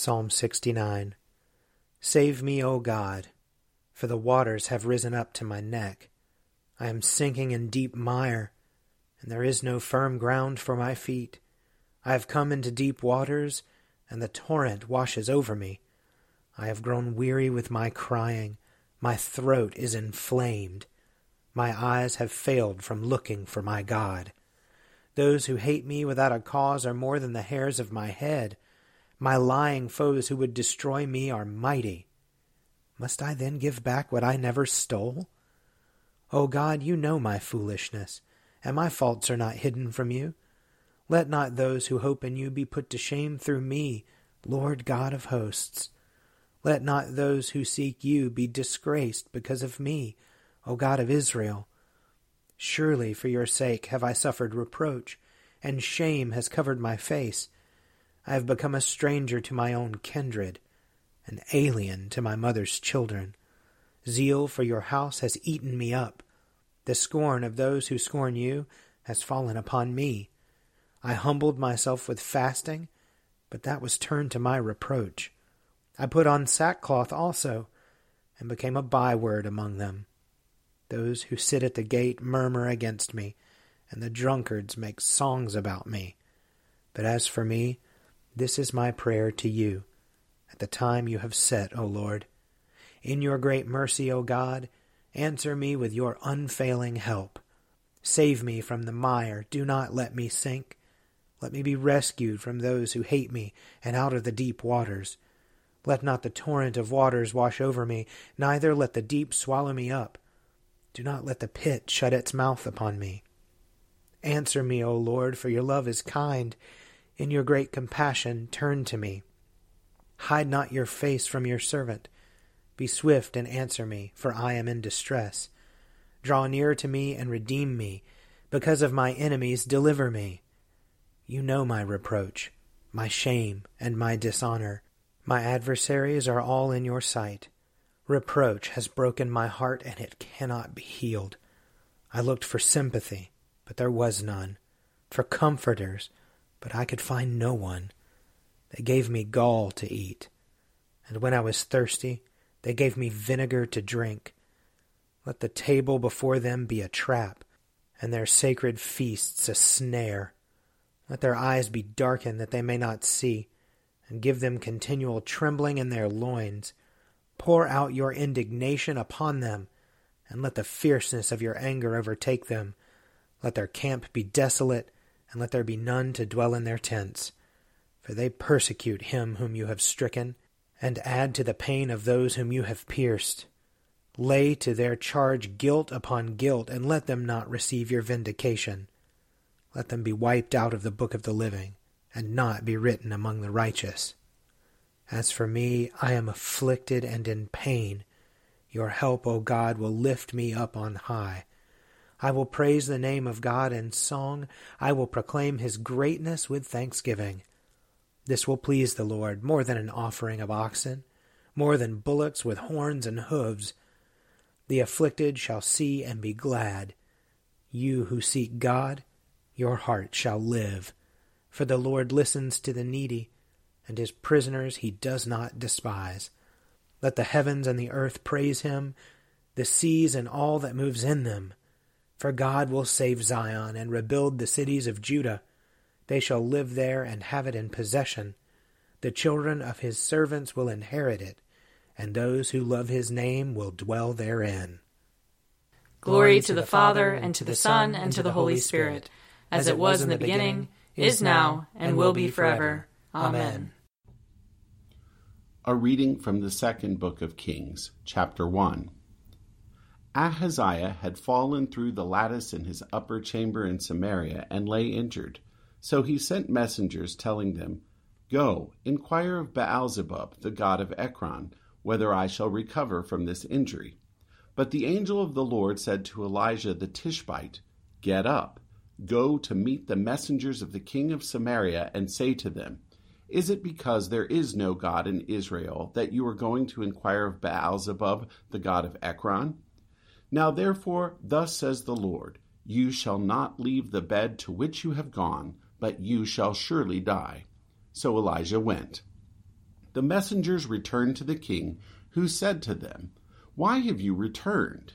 Psalm 69 Save me, O God, for the waters have risen up to my neck. I am sinking in deep mire, and there is no firm ground for my feet. I have come into deep waters, and the torrent washes over me. I have grown weary with my crying. My throat is inflamed. My eyes have failed from looking for my God. Those who hate me without a cause are more than the hairs of my head. My lying foes who would destroy me are mighty. Must I then give back what I never stole? O God, you know my foolishness, and my faults are not hidden from you. Let not those who hope in you be put to shame through me, Lord God of hosts. Let not those who seek you be disgraced because of me, O God of Israel. Surely for your sake have I suffered reproach, and shame has covered my face. I have become a stranger to my own kindred, an alien to my mother's children. Zeal for your house has eaten me up. The scorn of those who scorn you has fallen upon me. I humbled myself with fasting, but that was turned to my reproach. I put on sackcloth also, and became a byword among them. Those who sit at the gate murmur against me, and the drunkards make songs about me. But as for me, this is my prayer to you at the time you have set, O Lord. In your great mercy, O God, answer me with your unfailing help. Save me from the mire, do not let me sink. Let me be rescued from those who hate me and out of the deep waters. Let not the torrent of waters wash over me, neither let the deep swallow me up. Do not let the pit shut its mouth upon me. Answer me, O Lord, for your love is kind. In your great compassion, turn to me. Hide not your face from your servant. Be swift and answer me, for I am in distress. Draw near to me and redeem me. Because of my enemies, deliver me. You know my reproach, my shame, and my dishonor. My adversaries are all in your sight. Reproach has broken my heart, and it cannot be healed. I looked for sympathy, but there was none, for comforters, but I could find no one. They gave me gall to eat, and when I was thirsty, they gave me vinegar to drink. Let the table before them be a trap, and their sacred feasts a snare. Let their eyes be darkened that they may not see, and give them continual trembling in their loins. Pour out your indignation upon them, and let the fierceness of your anger overtake them. Let their camp be desolate, and let there be none to dwell in their tents. For they persecute him whom you have stricken, and add to the pain of those whom you have pierced. Lay to their charge guilt upon guilt, and let them not receive your vindication. Let them be wiped out of the book of the living, and not be written among the righteous. As for me, I am afflicted and in pain. Your help, O God, will lift me up on high. I will praise the name of God in song. I will proclaim his greatness with thanksgiving. This will please the Lord more than an offering of oxen, more than bullocks with horns and hoofs. The afflicted shall see and be glad. You who seek God, your heart shall live. For the Lord listens to the needy, and his prisoners he does not despise. Let the heavens and the earth praise him, the seas and all that moves in them. For God will save Zion and rebuild the cities of Judah. They shall live there and have it in possession. The children of his servants will inherit it, and those who love his name will dwell therein. Glory to the Father, and to the Son, and to the Holy Spirit, as it was in the beginning, is now, and will be forever. Amen. A reading from the second book of Kings, chapter 1. Ahaziah had fallen through the lattice in his upper chamber in Samaria and lay injured. So he sent messengers telling them, Go, inquire of Baalzebub, the god of Ekron, whether I shall recover from this injury. But the angel of the Lord said to Elijah the Tishbite, Get up, go to meet the messengers of the king of Samaria, and say to them, is it because there is no God in Israel that you are going to inquire of Baalzebub, the god of Ekron? Now therefore, thus says the Lord, You shall not leave the bed to which you have gone, but you shall surely die. So Elijah went. The messengers returned to the king, who said to them, Why have you returned?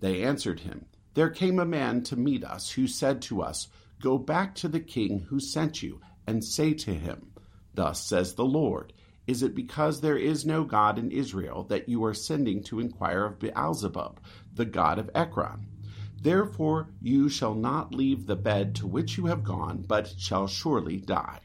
They answered him, There came a man to meet us, who said to us, Go back to the king who sent you, and say to him, Thus says the Lord Is it because there is no God in Israel that you are sending to inquire of Beelzebub, the god of Ekron? Therefore you shall not leave the bed to which you have gone, but shall surely die.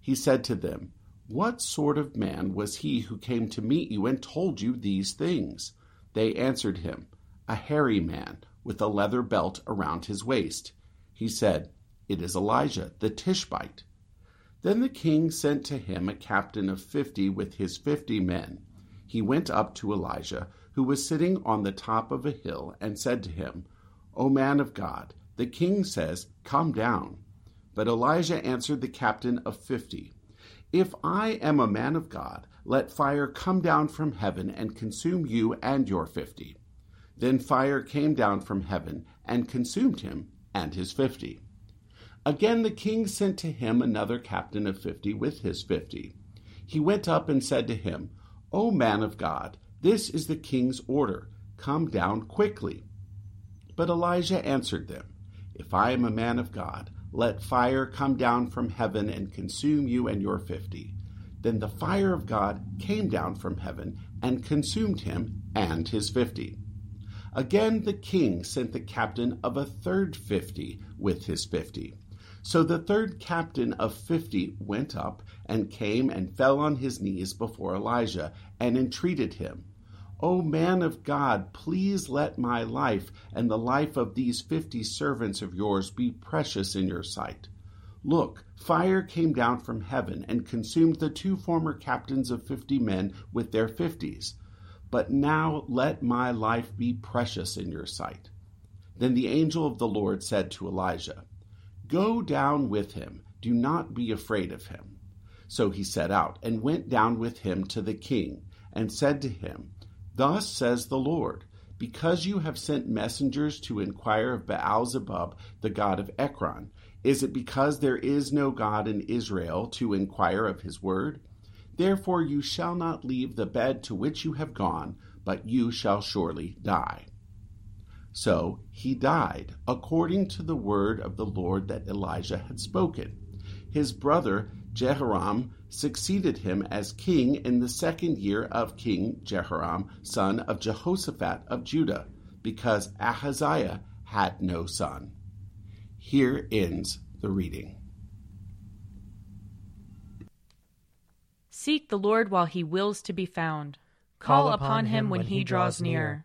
He said to them, What sort of man was he who came to meet you and told you these things? They answered him, A hairy man, with a leather belt around his waist. He said, It is Elijah the Tishbite. Then the king sent to him a captain of fifty with his fifty men. He went up to Elijah, who was sitting on the top of a hill, and said to him, O man of God, the king says, Come down. But Elijah answered the captain of fifty, If I am a man of God, let fire come down from heaven and consume you and your fifty. Then fire came down from heaven and consumed him and his fifty. Again the king sent to him another captain of fifty with his fifty. He went up and said to him, O man of God, this is the king's order. Come down quickly. But Elijah answered them, If I am a man of God, let fire come down from heaven and consume you and your fifty. Then the fire of God came down from heaven and consumed him and his fifty. Again the king sent the captain of a third fifty with his fifty. So the third captain of fifty went up and came and fell on his knees before Elijah and entreated him, O man of God, please let my life and the life of these fifty servants of yours be precious in your sight. Look, fire came down from heaven and consumed the two former captains of fifty men with their fifties. But now let my life be precious in your sight. Then the angel of the Lord said to Elijah, Go down with him. Do not be afraid of him. So he set out and went down with him to the king, and said to him, Thus says the Lord, because you have sent messengers to inquire of Baalzebub, the god of Ekron, is it because there is no God in Israel to inquire of his word? Therefore you shall not leave the bed to which you have gone, but you shall surely die. So he died, according to the word of the Lord that Elijah had spoken. His brother Jehoram succeeded him as king in the second year of King Jehoram, son of Jehoshaphat of Judah, because Ahaziah had no son. Here ends the reading. Seek the Lord while he wills to be found. Call upon him when he draws near.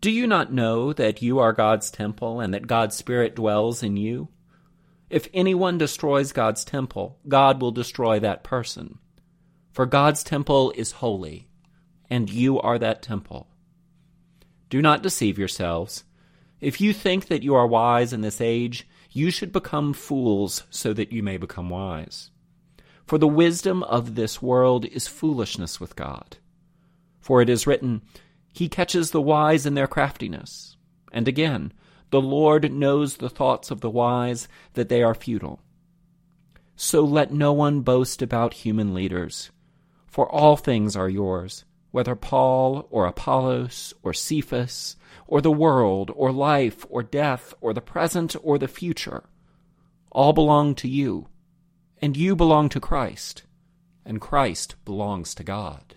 Do you not know that you are God's temple and that God's Spirit dwells in you? If anyone destroys God's temple, God will destroy that person. For God's temple is holy, and you are that temple. Do not deceive yourselves. If you think that you are wise in this age, you should become fools so that you may become wise. For the wisdom of this world is foolishness with God. For it is written, He catches the wise in their craftiness. And again, the Lord knows the thoughts of the wise, that they are futile. So let no one boast about human leaders, for all things are yours, whether Paul or Apollos or Cephas, or the world, or life, or death, or the present, or the future. All belong to you and you belong to Christ, and Christ belongs to God.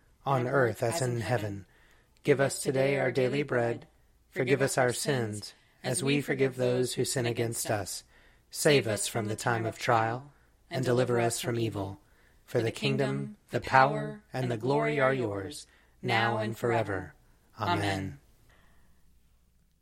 on earth as in heaven. Give us today our daily bread. Forgive us our sins, as we forgive those who sin against us. Save us from the time of trial, and deliver us from evil. For the kingdom, the power, and the glory are yours, now and forever. Amen.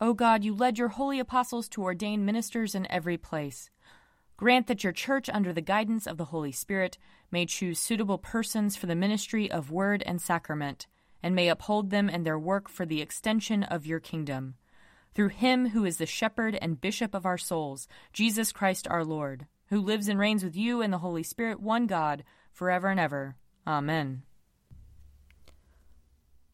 O God, you led your holy apostles to ordain ministers in every place. Grant that your church, under the guidance of the Holy Spirit, may choose suitable persons for the ministry of word and sacrament, and may uphold them in their work for the extension of your kingdom. Through him who is the shepherd and bishop of our souls, Jesus Christ our Lord, who lives and reigns with you in the Holy Spirit, one God, forever and ever. Amen.